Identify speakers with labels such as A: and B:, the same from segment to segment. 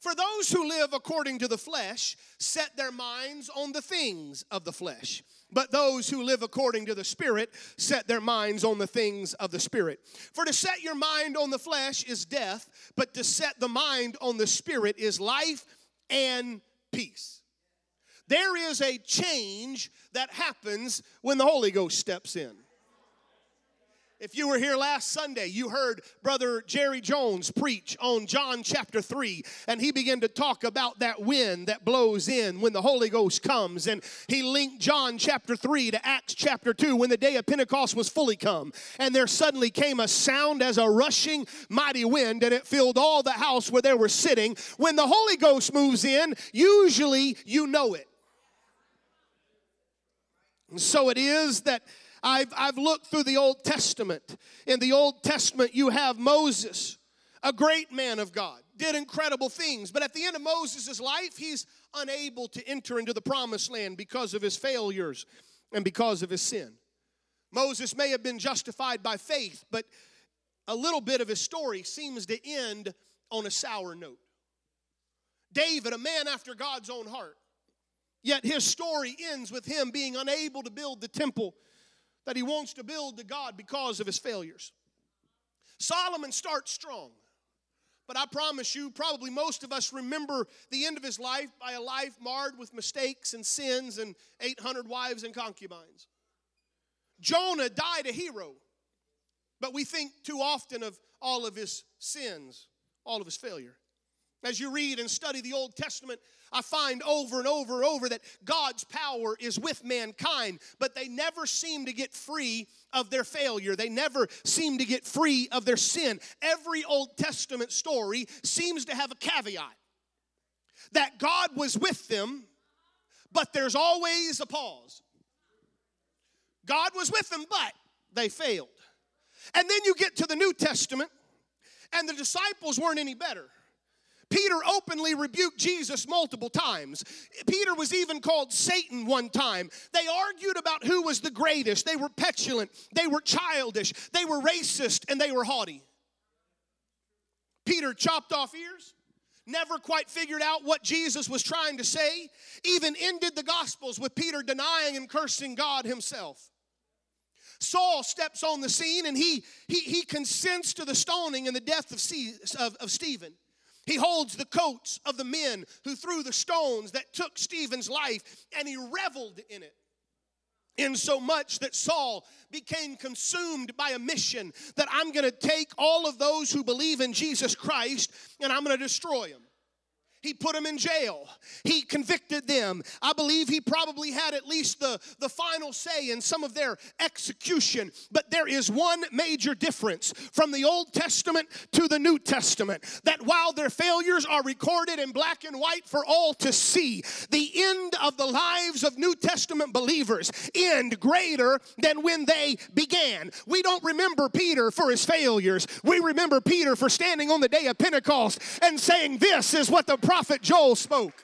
A: For those who live according to the flesh set their minds on the things of the flesh. But those who live according to the Spirit set their minds on the things of the Spirit. For to set your mind on the flesh is death, but to set the mind on the Spirit is life and peace. There is a change that happens when the Holy Ghost steps in. If you were here last Sunday, you heard Brother Jerry Jones preach on John chapter 3, and he began to talk about that wind that blows in when the Holy Ghost comes. And he linked John chapter 3 to Acts chapter 2 when the day of Pentecost was fully come. And there suddenly came a sound as a rushing mighty wind, and it filled all the house where they were sitting. When the Holy Ghost moves in, usually you know it. And so it is that I've, I've looked through the Old Testament. In the Old Testament, you have Moses, a great man of God, did incredible things. But at the end of Moses' life, he's unable to enter into the promised land because of his failures and because of his sin. Moses may have been justified by faith, but a little bit of his story seems to end on a sour note. David, a man after God's own heart, Yet his story ends with him being unable to build the temple that he wants to build to God because of his failures. Solomon starts strong, but I promise you, probably most of us remember the end of his life by a life marred with mistakes and sins and 800 wives and concubines. Jonah died a hero, but we think too often of all of his sins, all of his failure. As you read and study the Old Testament, I find over and over and over that God's power is with mankind, but they never seem to get free of their failure. They never seem to get free of their sin. Every Old Testament story seems to have a caveat that God was with them, but there's always a pause. God was with them, but they failed. And then you get to the New Testament, and the disciples weren't any better. Peter openly rebuked Jesus multiple times. Peter was even called Satan one time. They argued about who was the greatest. They were petulant, they were childish, they were racist, and they were haughty. Peter chopped off ears, never quite figured out what Jesus was trying to say, even ended the Gospels with Peter denying and cursing God himself. Saul steps on the scene and he, he, he consents to the stoning and the death of, of, of Stephen. He holds the coats of the men who threw the stones that took Stephen's life and he reveled in it. In so much that Saul became consumed by a mission that I'm gonna take all of those who believe in Jesus Christ and I'm gonna destroy them. He put them in jail. He convicted them. I believe he probably had at least the, the final say in some of their execution. But there is one major difference from the Old Testament to the New Testament that while their failures are recorded in black and white for all to see, the end of the lives of New Testament believers end greater than when they began. We don't remember Peter for his failures, we remember Peter for standing on the day of Pentecost and saying, This is what the prophet Joel spoke.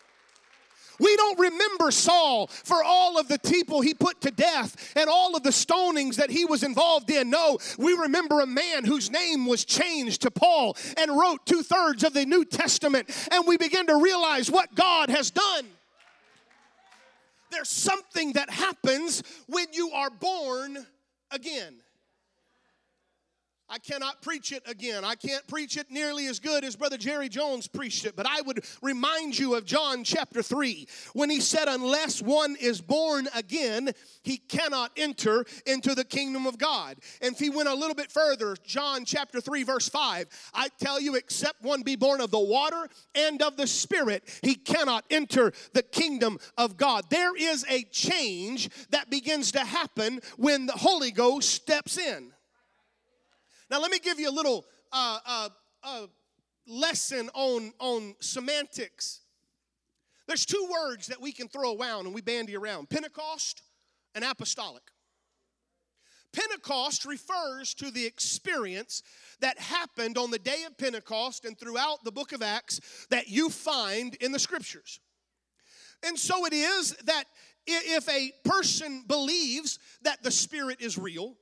A: We don't remember Saul for all of the people he put to death and all of the stonings that he was involved in. No, we remember a man whose name was changed to Paul and wrote two thirds of the New Testament, and we begin to realize what God has done. There's something that happens when you are born again. I cannot preach it again. I can't preach it nearly as good as Brother Jerry Jones preached it, but I would remind you of John chapter 3 when he said, Unless one is born again, he cannot enter into the kingdom of God. And if he went a little bit further, John chapter 3, verse 5, I tell you, except one be born of the water and of the Spirit, he cannot enter the kingdom of God. There is a change that begins to happen when the Holy Ghost steps in. Now, let me give you a little uh, uh, uh, lesson on, on semantics. There's two words that we can throw around and we bandy around Pentecost and apostolic. Pentecost refers to the experience that happened on the day of Pentecost and throughout the book of Acts that you find in the scriptures. And so it is that if a person believes that the Spirit is real,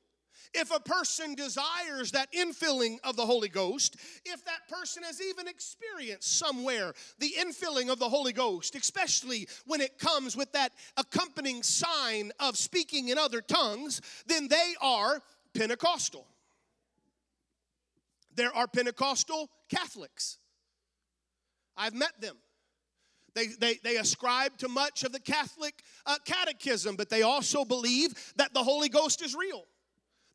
A: if a person desires that infilling of the Holy Ghost, if that person has even experienced somewhere the infilling of the Holy Ghost, especially when it comes with that accompanying sign of speaking in other tongues, then they are Pentecostal. There are Pentecostal Catholics. I've met them. They, they, they ascribe to much of the Catholic uh, catechism, but they also believe that the Holy Ghost is real.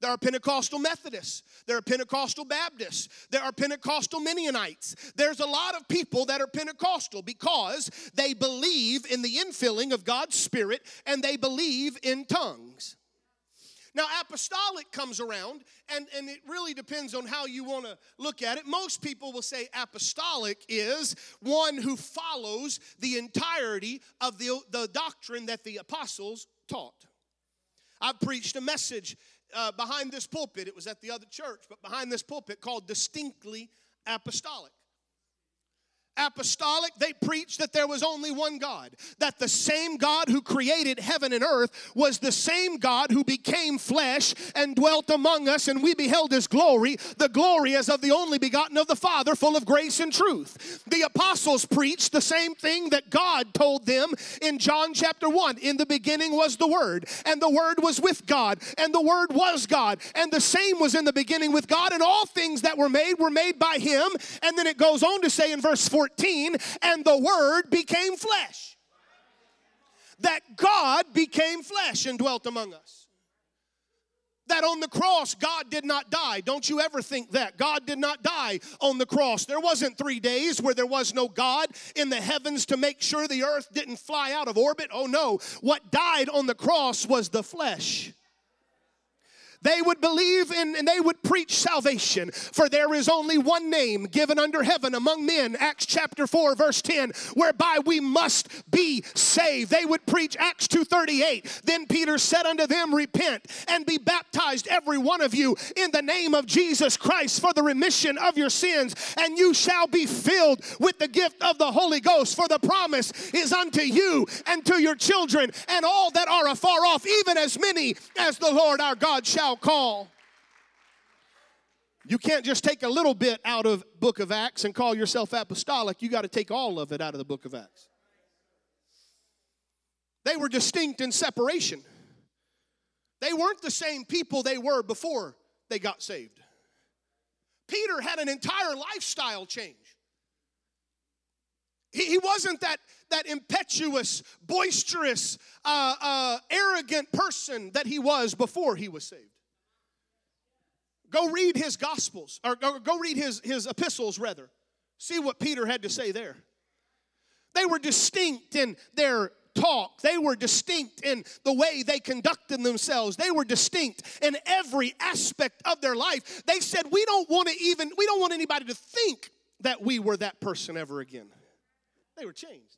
A: There are Pentecostal Methodists. There are Pentecostal Baptists. There are Pentecostal Mennonites. There's a lot of people that are Pentecostal because they believe in the infilling of God's Spirit and they believe in tongues. Now, apostolic comes around, and, and it really depends on how you want to look at it. Most people will say apostolic is one who follows the entirety of the, the doctrine that the apostles taught. I've preached a message uh, behind this pulpit. It was at the other church, but behind this pulpit called Distinctly Apostolic apostolic, they preached that there was only one God, that the same God who created heaven and earth was the same God who became flesh and dwelt among us, and we beheld his glory, the glory as of the only begotten of the Father, full of grace and truth. The apostles preached the same thing that God told them in John chapter 1. In the beginning was the Word, and the Word was with God, and the Word was God, and the same was in the beginning with God, and all things that were made were made by him. And then it goes on to say in verse 14, 14, and the Word became flesh. That God became flesh and dwelt among us. That on the cross, God did not die. Don't you ever think that. God did not die on the cross. There wasn't three days where there was no God in the heavens to make sure the earth didn't fly out of orbit. Oh no. What died on the cross was the flesh. They would believe in and they would preach salvation. For there is only one name given under heaven among men, Acts chapter 4, verse 10, whereby we must be saved. They would preach Acts 2:38. Then Peter said unto them, Repent and be baptized, every one of you, in the name of Jesus Christ for the remission of your sins, and you shall be filled with the gift of the Holy Ghost. For the promise is unto you and to your children and all that are afar off, even as many as the Lord our God shall call. You can't just take a little bit out of book of Acts and call yourself apostolic. You got to take all of it out of the book of Acts. They were distinct in separation. They weren't the same people they were before they got saved. Peter had an entire lifestyle change. He, he wasn't that, that impetuous, boisterous, uh, uh, arrogant person that he was before he was saved. Go read his gospels, or go read his, his epistles, rather. See what Peter had to say there. They were distinct in their talk. They were distinct in the way they conducted themselves. They were distinct in every aspect of their life. They said, We don't want to even, we don't want anybody to think that we were that person ever again. They were changed.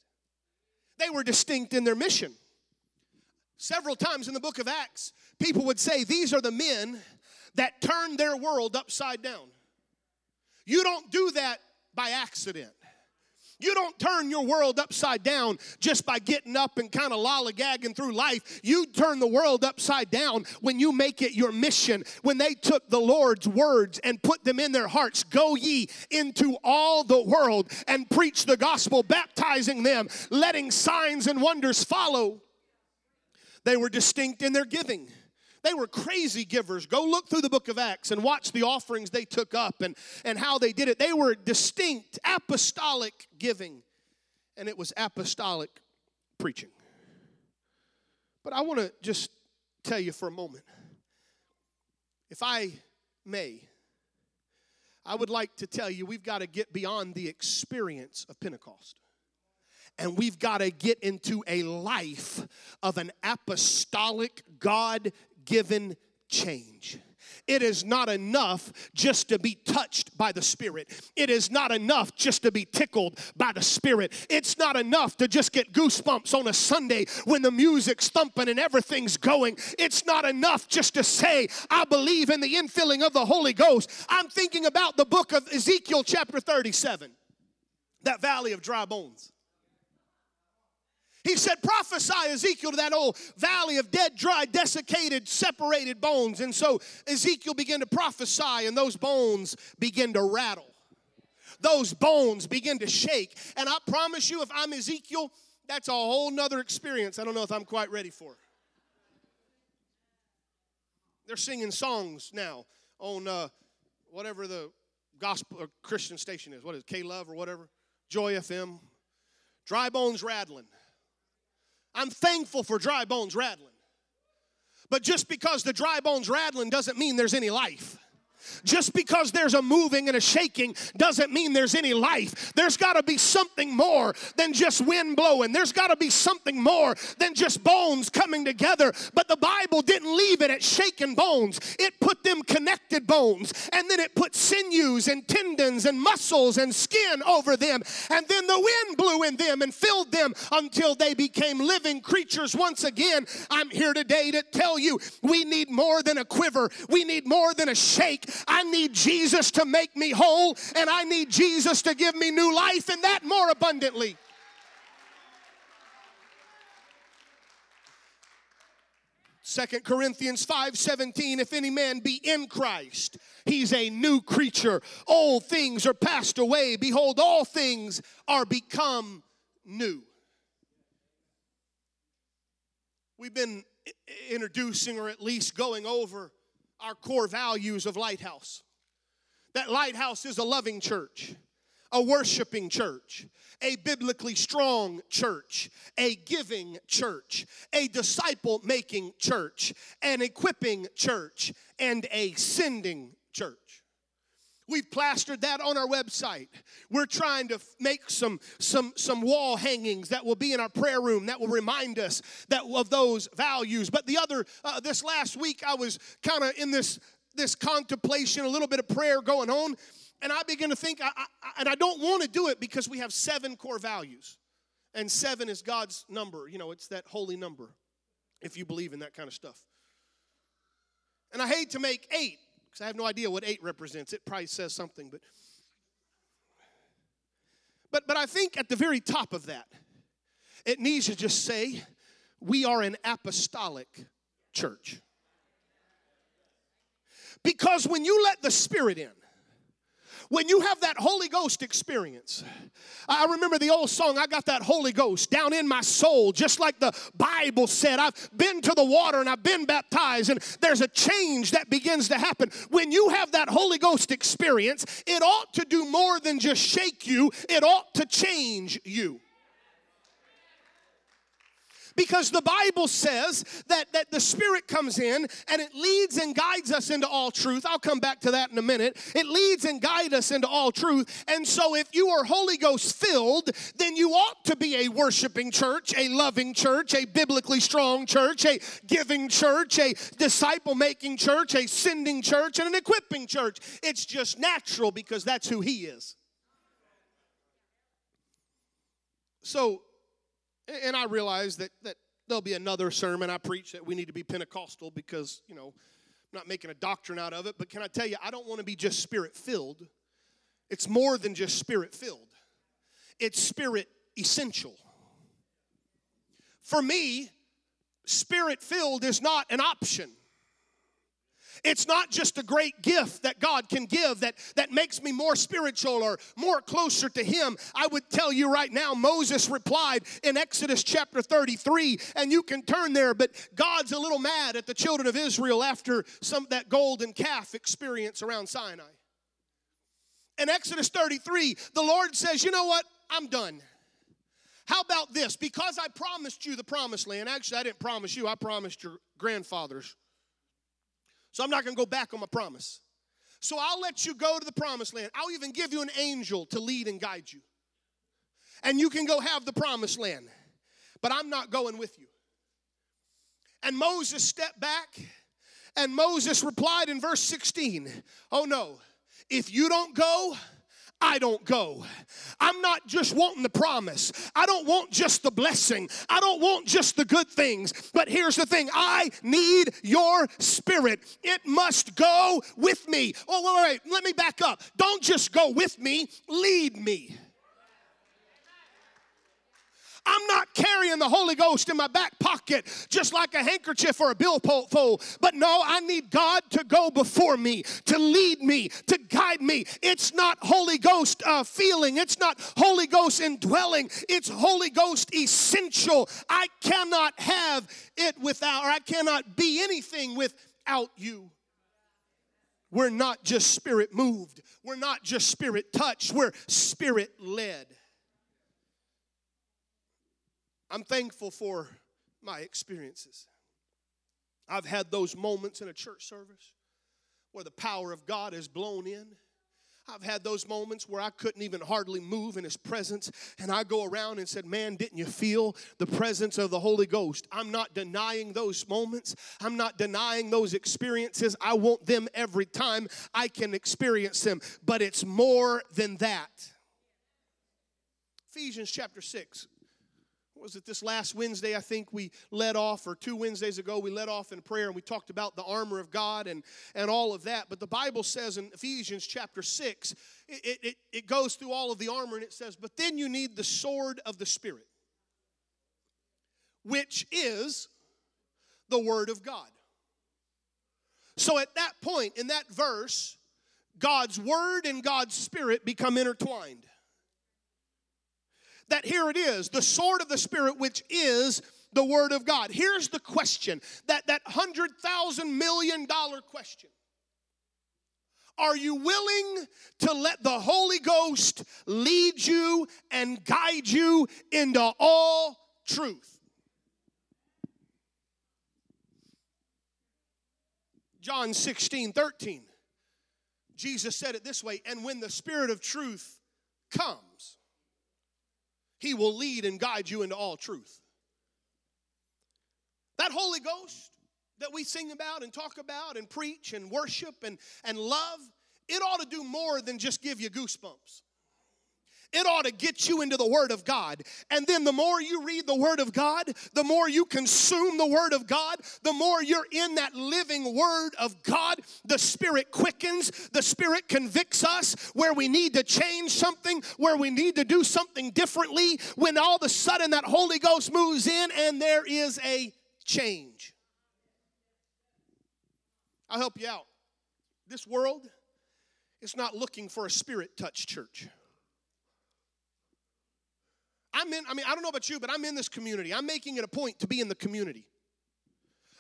A: They were distinct in their mission. Several times in the book of Acts, people would say, These are the men that turned their world upside down. You don't do that by accident. You don't turn your world upside down just by getting up and kind of lollygagging through life. You turn the world upside down when you make it your mission. When they took the Lord's words and put them in their hearts Go ye into all the world and preach the gospel, baptizing them, letting signs and wonders follow. They were distinct in their giving. They were crazy givers. Go look through the book of Acts and watch the offerings they took up and, and how they did it. They were distinct apostolic giving, and it was apostolic preaching. But I want to just tell you for a moment, if I may, I would like to tell you we've got to get beyond the experience of Pentecost and we've got to get into a life of an apostolic, God given change. it is not enough just to be touched by the Spirit. It is not enough just to be tickled by the Spirit. It's not enough to just get goosebumps on a Sunday when the music's thumping and everything's going. It's not enough just to say, I believe in the infilling of the Holy Ghost. I'm thinking about the book of Ezekiel, chapter 37, that valley of dry bones. He said, prophesy Ezekiel to that old valley of dead, dry, desiccated, separated bones. And so Ezekiel began to prophesy, and those bones began to rattle. Those bones begin to shake. And I promise you, if I'm Ezekiel, that's a whole nother experience I don't know if I'm quite ready for. It. They're singing songs now on uh, whatever the gospel or Christian station is. What is it, K Love or whatever? Joy FM. Dry bones rattling. I'm thankful for dry bones rattling. But just because the dry bones rattling doesn't mean there's any life. Just because there's a moving and a shaking doesn't mean there's any life. There's got to be something more than just wind blowing. There's got to be something more than just bones coming together. But the Bible didn't leave it at shaken bones, it put them connected bones. And then it put sinews and tendons and muscles and skin over them. And then the wind blew in them and filled them until they became living creatures once again. I'm here today to tell you we need more than a quiver, we need more than a shake. I need Jesus to make me whole, and I need Jesus to give me new life and that more abundantly. Second Corinthians 5 17, if any man be in Christ, he's a new creature. Old things are passed away. Behold, all things are become new. We've been introducing or at least going over our core values of Lighthouse. That Lighthouse is a loving church, a worshiping church, a biblically strong church, a giving church, a disciple making church, an equipping church, and a sending church. We've plastered that on our website. We're trying to make some some some wall hangings that will be in our prayer room that will remind us that of those values. But the other uh, this last week I was kind of in this this contemplation, a little bit of prayer going on, and I begin to think, I, I, and I don't want to do it because we have seven core values, and seven is God's number. You know, it's that holy number, if you believe in that kind of stuff. And I hate to make eight because I have no idea what eight represents. It probably says something, but but but I think at the very top of that, it needs to just say, we are an apostolic church. Because when you let the Spirit in, when you have that Holy Ghost experience, I remember the old song, I got that Holy Ghost down in my soul, just like the Bible said. I've been to the water and I've been baptized, and there's a change that begins to happen. When you have that Holy Ghost experience, it ought to do more than just shake you, it ought to change you. Because the Bible says that, that the Spirit comes in and it leads and guides us into all truth. I'll come back to that in a minute. It leads and guides us into all truth. And so, if you are Holy Ghost filled, then you ought to be a worshiping church, a loving church, a biblically strong church, a giving church, a disciple making church, a sending church, and an equipping church. It's just natural because that's who He is. So, and I realize that, that there'll be another sermon I preach that we need to be Pentecostal because, you know, I'm not making a doctrine out of it. But can I tell you, I don't want to be just spirit filled. It's more than just spirit filled, it's spirit essential. For me, spirit filled is not an option. It's not just a great gift that God can give that, that makes me more spiritual or more closer to Him. I would tell you right now, Moses replied in Exodus chapter 33, and you can turn there, but God's a little mad at the children of Israel after some that golden calf experience around Sinai. In Exodus 33, the Lord says, You know what? I'm done. How about this? Because I promised you the promised land, actually, I didn't promise you, I promised your grandfathers so I'm not going to go back on my promise. So I'll let you go to the promised land. I'll even give you an angel to lead and guide you. And you can go have the promised land. But I'm not going with you. And Moses stepped back And Moses replied in verse 16, Oh no, if you don't go, I don't go. I'm not just wanting the promise. I don't want just the blessing. I don't want just the good things. But here's the thing I need your spirit. It must go with me. Oh, wait, wait, wait. Let me back up. Don't just go with me, lead me. I'm not carrying the Holy Ghost in my back pocket just like a handkerchief or a billfold. But no, I need God to go before me, to lead me, to guide me. It's not Holy Ghost uh, feeling, it's not Holy Ghost indwelling, it's Holy Ghost essential. I cannot have it without, or I cannot be anything without you. We're not just spirit moved, we're not just spirit touched, we're spirit led. I'm thankful for my experiences. I've had those moments in a church service where the power of God has blown in. I've had those moments where I couldn't even hardly move in His presence, and I go around and said, Man, didn't you feel the presence of the Holy Ghost? I'm not denying those moments, I'm not denying those experiences. I want them every time I can experience them, but it's more than that. Ephesians chapter 6 was it this last Wednesday? I think we led off, or two Wednesdays ago, we led off in prayer and we talked about the armor of God and, and all of that. But the Bible says in Ephesians chapter 6, it, it, it goes through all of the armor and it says, But then you need the sword of the Spirit, which is the Word of God. So at that point, in that verse, God's Word and God's Spirit become intertwined that here it is the sword of the Spirit, which is the Word of God. Here's the question that, that hundred thousand million dollar question. Are you willing to let the Holy Ghost lead you and guide you into all truth? John 16, 13. Jesus said it this way, and when the Spirit of truth comes, he will lead and guide you into all truth. That Holy Ghost that we sing about and talk about and preach and worship and, and love, it ought to do more than just give you goosebumps. It ought to get you into the Word of God. And then the more you read the Word of God, the more you consume the Word of God, the more you're in that living Word of God. The Spirit quickens, the Spirit convicts us where we need to change something, where we need to do something differently. When all of a sudden that Holy Ghost moves in and there is a change. I'll help you out. This world is not looking for a spirit touch church. I'm in, I mean, I don't know about you, but I'm in this community. I'm making it a point to be in the community.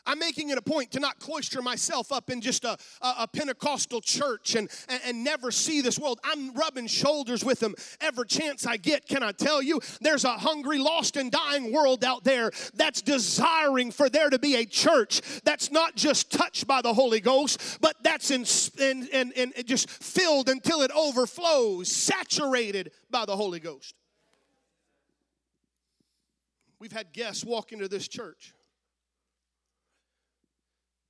A: I'm making it a point to not cloister myself up in just a, a, a Pentecostal church and, and, and, never see this world. I'm rubbing shoulders with them every chance I get. Can I tell you, there's a hungry, lost, and dying world out there that's desiring for there to be a church that's not just touched by the Holy Ghost, but that's in, in, in, in just filled until it overflows, saturated by the Holy Ghost. We've had guests walk into this church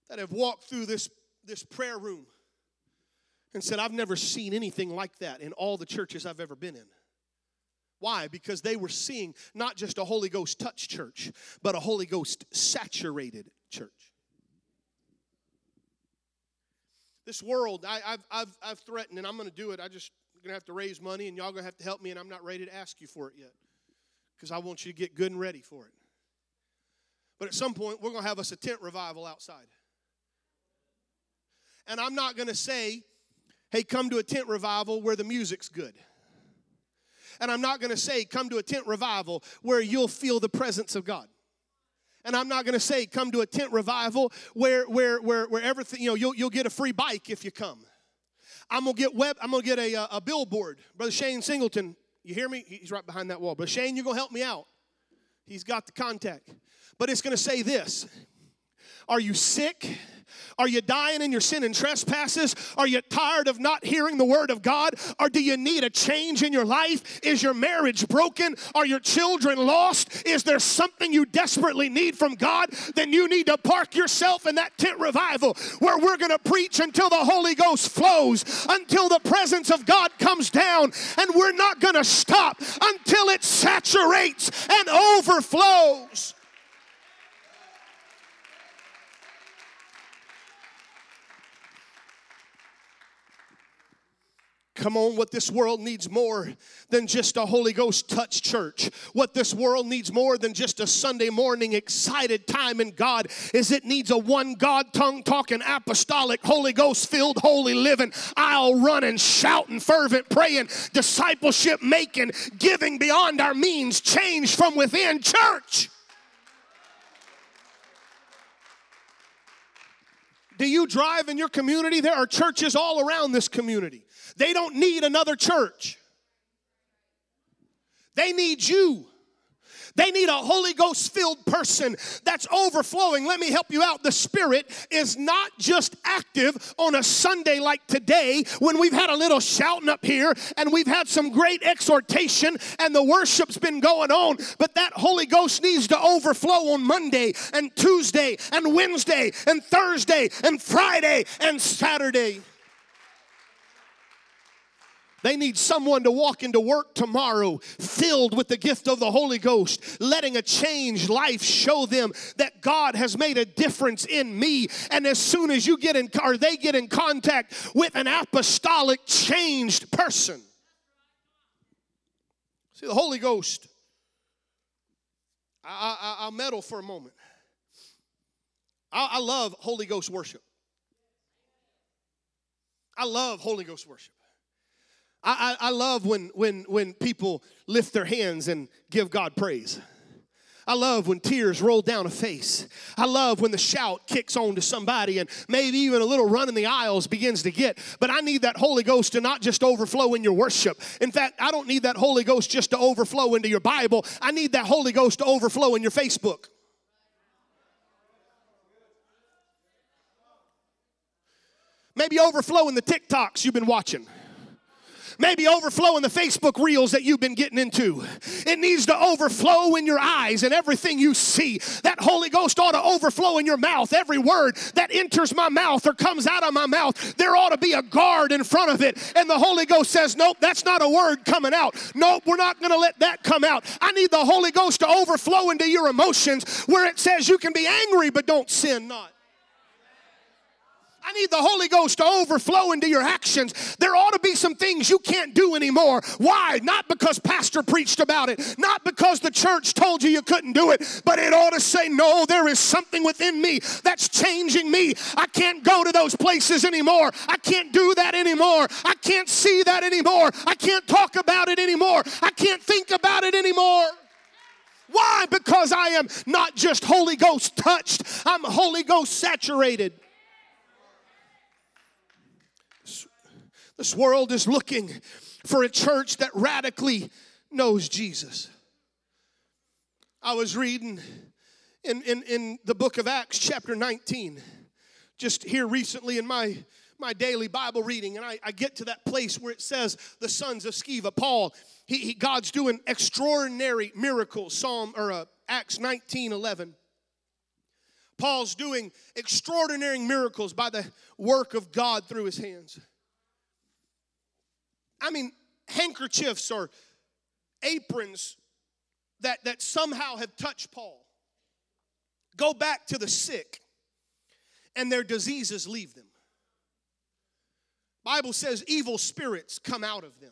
A: that have walked through this, this prayer room and said, I've never seen anything like that in all the churches I've ever been in. Why? Because they were seeing not just a Holy Ghost touch church, but a Holy Ghost saturated church. This world, I, have I've, I've threatened, and I'm going to do it. I just going to have to raise money, and y'all going to have to help me, and I'm not ready to ask you for it yet because I want you to get good and ready for it. But at some point, we're going to have us a tent revival outside. And I'm not going to say, hey, come to a tent revival where the music's good. And I'm not going to say, come to a tent revival where you'll feel the presence of God. And I'm not going to say, come to a tent revival where, where, where, where everything, you know, you'll, you'll get a free bike if you come. I'm gonna get web. I'm gonna get a, a billboard. Brother Shane Singleton you hear me? He's right behind that wall. But Shane, you're going to help me out. He's got the contact. But it's going to say this Are you sick? Are you dying in your sin and trespasses? Are you tired of not hearing the word of God? Or do you need a change in your life? Is your marriage broken? Are your children lost? Is there something you desperately need from God? Then you need to park yourself in that tent revival where we're going to preach until the Holy Ghost flows, until the presence of God comes down, and we're not going to stop until it saturates and overflows. Come on, what this world needs more than just a Holy Ghost touch church. What this world needs more than just a Sunday morning excited time in God is it needs a one God tongue talking apostolic Holy Ghost filled holy living aisle running shouting fervent praying discipleship making giving beyond our means change from within church. Do you drive in your community? There are churches all around this community. They don't need another church. They need you. They need a Holy Ghost filled person that's overflowing. Let me help you out. The Spirit is not just active on a Sunday like today when we've had a little shouting up here and we've had some great exhortation and the worship's been going on, but that Holy Ghost needs to overflow on Monday and Tuesday and Wednesday and Thursday and Friday and Saturday. They need someone to walk into work tomorrow filled with the gift of the Holy Ghost, letting a changed life show them that God has made a difference in me. And as soon as you get in, or they get in contact with an apostolic changed person. See, the Holy Ghost, I, will meddle for a moment. I, I love Holy Ghost worship. I love Holy Ghost worship. I, I, I love when, when, when people lift their hands and give God praise. I love when tears roll down a face. I love when the shout kicks on to somebody and maybe even a little run in the aisles begins to get. But I need that Holy Ghost to not just overflow in your worship. In fact, I don't need that Holy Ghost just to overflow into your Bible. I need that Holy Ghost to overflow in your Facebook. Maybe overflow in the TikToks you've been watching maybe overflow in the Facebook reels that you've been getting into. It needs to overflow in your eyes and everything you see. That Holy Ghost ought to overflow in your mouth. Every word that enters my mouth or comes out of my mouth, there ought to be a guard in front of it. And the Holy Ghost says, Nope, that's not a word coming out. Nope, we're not going to let that come out. I need the Holy Ghost to overflow into your emotions where it says you can be angry, but don't sin not. I need the Holy Ghost to overflow into your actions. There ought to be some things you can't do anymore. Why? Not because pastor preached about it, not because the church told you you couldn't do it, but it ought to say, no, there is something within me that's changing me. I can't go to those places anymore. I can't do that anymore. I can't see that anymore. I can't talk about it anymore. I can't think about it anymore. Why? Because I am not just Holy Ghost touched, I'm Holy Ghost saturated. This world is looking for a church that radically knows Jesus. I was reading in, in, in the book of Acts, chapter 19, just here recently in my, my daily Bible reading, and I, I get to that place where it says the sons of Sceva, Paul, he, he God's doing extraordinary miracles, Psalm or uh, Acts 19 11. Paul's doing extraordinary miracles by the work of God through his hands. I mean, handkerchiefs or aprons that, that somehow have touched Paul go back to the sick and their diseases leave them. Bible says evil spirits come out of them.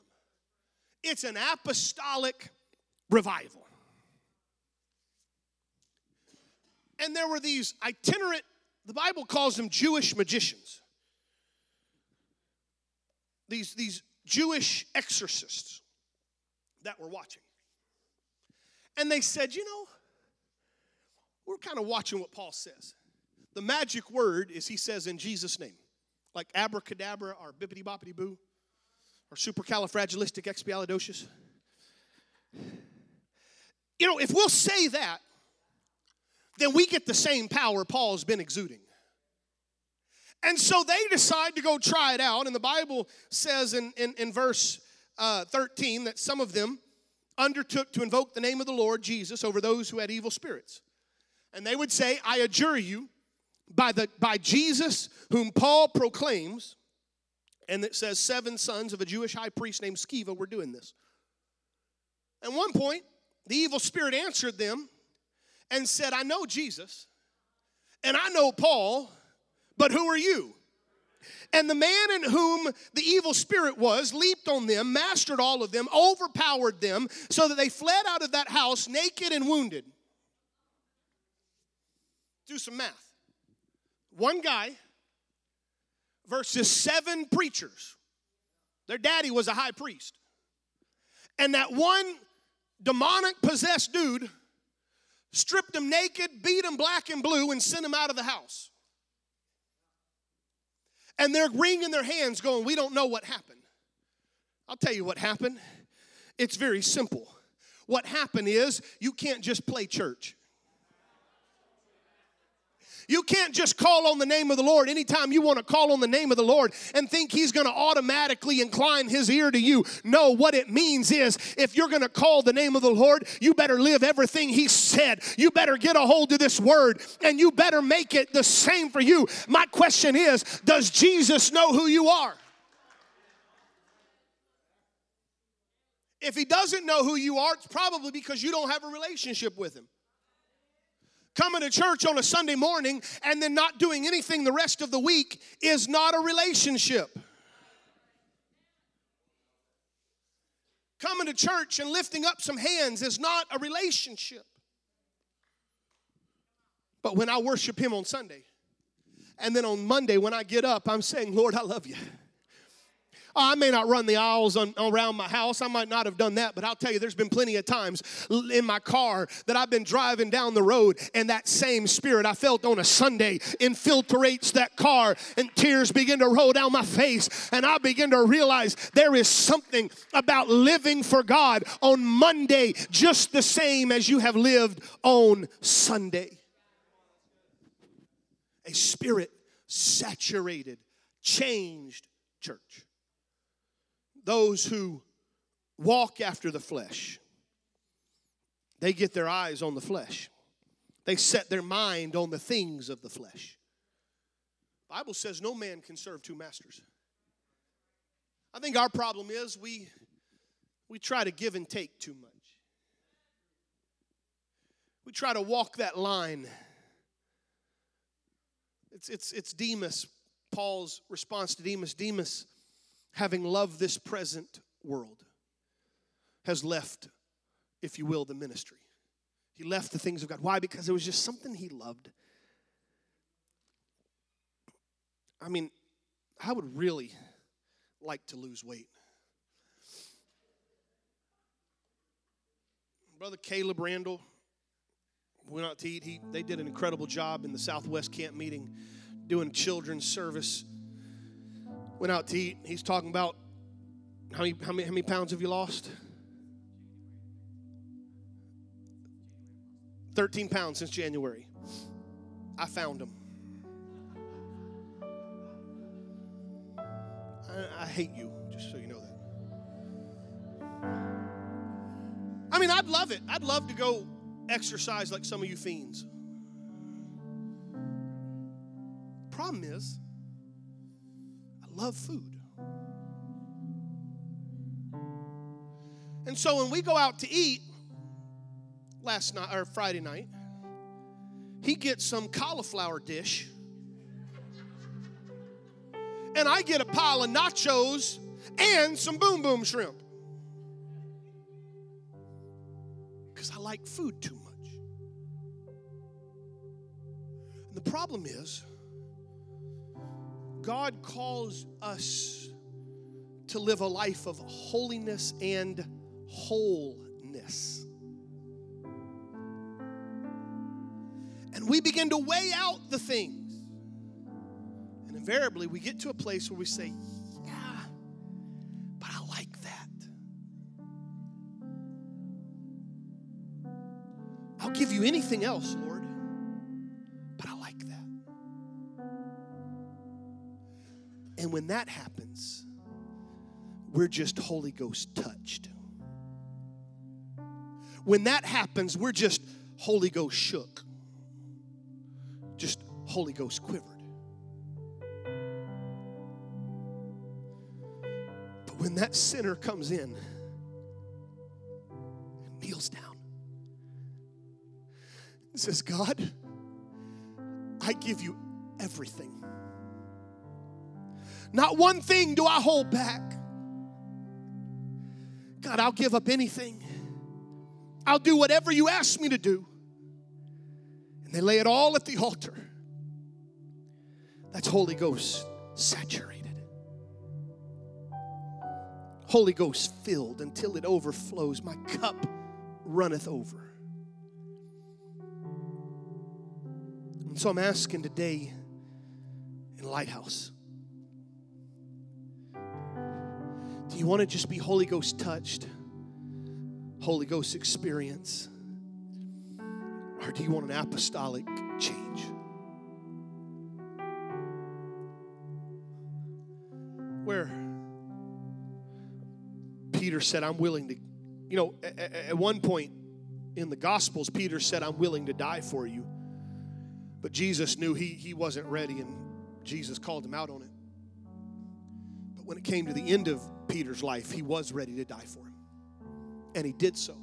A: It's an apostolic revival. And there were these itinerant, the Bible calls them Jewish magicians. These, these Jewish exorcists that were watching. And they said, you know, we're kind of watching what Paul says. The magic word is he says in Jesus' name, like abracadabra or bippity boppity boo or supercalifragilisticexpialidocious. You know, if we'll say that, then we get the same power Paul's been exuding. And so they decide to go try it out. And the Bible says in, in, in verse uh, 13 that some of them undertook to invoke the name of the Lord Jesus over those who had evil spirits. And they would say, I adjure you by, the, by Jesus, whom Paul proclaims, and it says seven sons of a Jewish high priest named Sceva were doing this. At one point, the evil spirit answered them and said, I know Jesus, and I know Paul, but who are you? And the man in whom the evil spirit was leaped on them, mastered all of them, overpowered them, so that they fled out of that house naked and wounded. Do some math. One guy versus seven preachers. Their daddy was a high priest. And that one demonic possessed dude stripped him naked, beat him black and blue, and sent him out of the house. And they're wringing their hands, going, We don't know what happened. I'll tell you what happened. It's very simple. What happened is you can't just play church. You can't just call on the name of the Lord anytime you want to call on the name of the Lord and think He's going to automatically incline His ear to you. No, what it means is if you're going to call the name of the Lord, you better live everything He said. You better get a hold of this word and you better make it the same for you. My question is Does Jesus know who you are? If he doesn't know who you are, it's probably because you don't have a relationship with him coming to church on a Sunday morning and then not doing anything the rest of the week is not a relationship. Coming to church and lifting up some hands is not a relationship. But when I worship Him on Sunday, and then on Monday when I get up, I'm saying, Lord, I love you. Oh, I may not run the aisles on, around my house. I might not have done that, but I'll tell you, there's been plenty of times in my car that I've been driving down the road and that same spirit I felt on a Sunday infiltrates that car and tears begin to roll down my face. And I begin to realize there is something about living for God on Monday just the same as you have lived on Sunday. A spirit saturated, changed church those who walk after the flesh, they get their eyes on the flesh. They set their mind on the things of the flesh. Bible says no man can serve two masters. I think our problem is we we try to give and take too much. We try to walk that line. It's it's it's Demas, Paul's response to Demas. Demas having loved this present world, has left, if you will, the ministry. He left the things of God. Why? Because it was just something he loved. I mean, I would really like to lose weight. Brother Caleb Randall went out to eat. He, they did an incredible job in the Southwest Camp meeting doing children's service went out to eat. He's talking about how many, how many, how many pounds have you lost? 13 pounds since January. I found him. I, I hate you, just so you know that. I mean, I'd love it. I'd love to go exercise like some of you fiends. Problem is, love food. And so when we go out to eat last night or Friday night, he gets some cauliflower dish. And I get a pile of nachos and some boom boom shrimp. Because I like food too much. And the problem is, God calls us to live a life of holiness and wholeness. And we begin to weigh out the things. And invariably, we get to a place where we say, Yeah, but I like that. I'll give you anything else, Lord, And when that happens, we're just Holy Ghost touched. When that happens, we're just Holy Ghost shook, just Holy Ghost quivered. But when that sinner comes in and kneels down and says, God, I give you everything. Not one thing do I hold back. God, I'll give up anything. I'll do whatever you ask me to do. And they lay it all at the altar. That's Holy Ghost saturated. Holy Ghost filled until it overflows. My cup runneth over. And so I'm asking today in Lighthouse do you want to just be Holy Ghost touched, Holy Ghost experience? Or do you want an apostolic change? Where Peter said, I'm willing to, you know, at one point in the Gospels, Peter said, I'm willing to die for you. But Jesus knew he, he wasn't ready, and Jesus called him out on it. When it came to the end of Peter's life, he was ready to die for him. And he did so.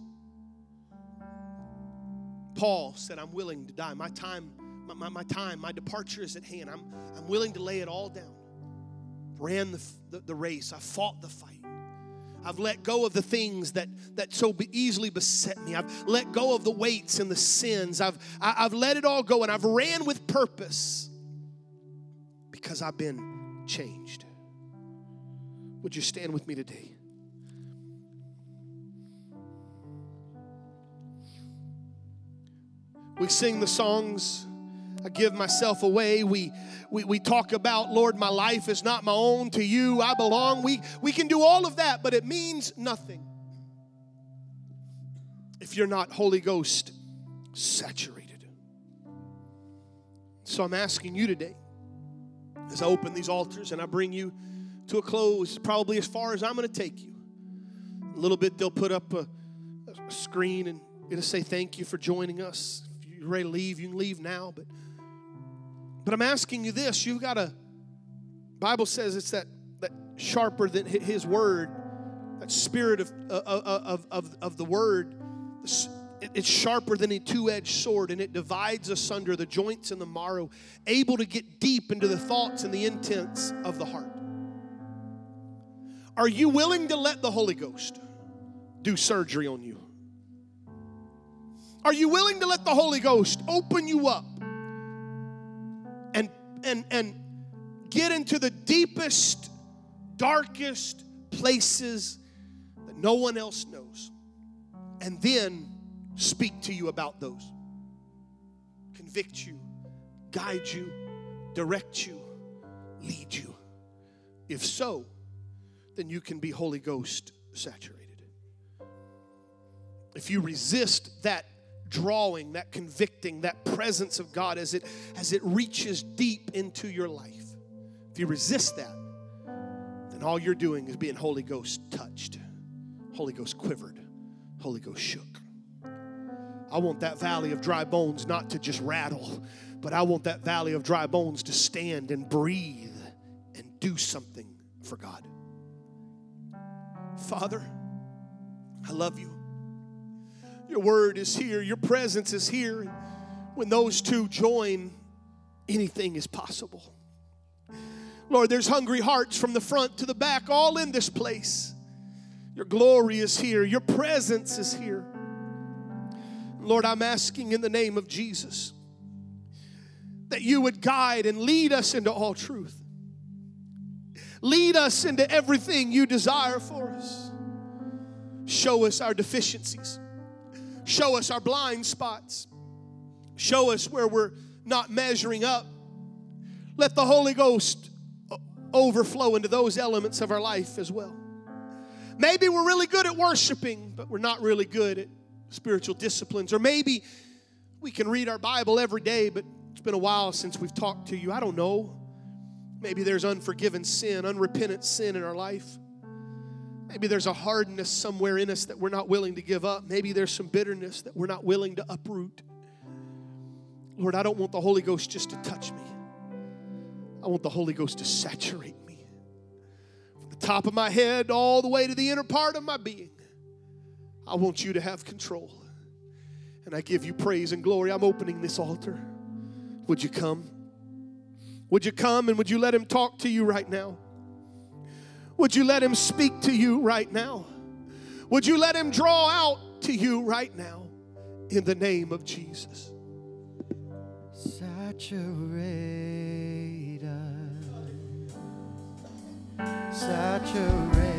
A: Paul said, I'm willing to die. My time, my, my, my time, my departure is at hand. I'm, I'm willing to lay it all down. Ran the, the, the race, I fought the fight. I've let go of the things that, that so easily beset me. I've let go of the weights and the sins. I've, I, have i have let it all go and I've ran with purpose because I've been changed. Would you stand with me today? We sing the songs I give myself away. We, we, we talk about, Lord, my life is not my own. To you I belong. We, we can do all of that, but it means nothing if you're not Holy Ghost saturated. So I'm asking you today, as I open these altars and I bring you to a close, probably as far as I'm going to take you. A little bit, they'll put up a, a screen and it'll say, Thank you for joining us. If you're ready to leave, you can leave now. But but I'm asking you this you've got a, Bible says it's that, that sharper than his word, that spirit of, uh, uh, uh, of, of, of the word. It's sharper than a two edged sword and it divides asunder the joints and the marrow, able to get deep into the thoughts and the intents of the heart. Are you willing to let the Holy Ghost do surgery on you? Are you willing to let the Holy Ghost open you up and and and get into the deepest darkest places that no one else knows and then speak to you about those convict you guide you direct you lead you if so then you can be holy ghost saturated if you resist that drawing, that convicting, that presence of God as it as it reaches deep into your life. If you resist that, then all you're doing is being Holy Ghost touched, Holy Ghost quivered, Holy Ghost shook. I want that valley of dry bones not to just rattle, but I want that valley of dry bones to stand and breathe and do something for God. Father, I love you. Your word is here, your presence is here. When those two join, anything is possible. Lord, there's hungry hearts from the front to the back, all in this place. Your glory is here, your presence is here. Lord, I'm asking in the name of Jesus that you would guide and lead us into all truth. Lead us into everything you desire for us. Show us our deficiencies. Show us our blind spots. Show us where we're not measuring up. Let the Holy Ghost overflow into those elements of our life as well. Maybe we're really good at worshiping, but we're not really good at spiritual disciplines. Or maybe we can read our Bible every day, but it's been a while since we've talked to you. I don't know. Maybe there's unforgiven sin, unrepentant sin in our life. Maybe there's a hardness somewhere in us that we're not willing to give up. Maybe there's some bitterness that we're not willing to uproot. Lord, I don't want the Holy Ghost just to touch me. I want the Holy Ghost to saturate me from the top of my head all the way to the inner part of my being. I want you to have control. And I give you praise and glory. I'm opening this altar. Would you come? Would you come and would you let him talk to you right now? Would you let him speak to you right now? Would you let him draw out to you right now in the name of Jesus?
B: Saturate us. Saturate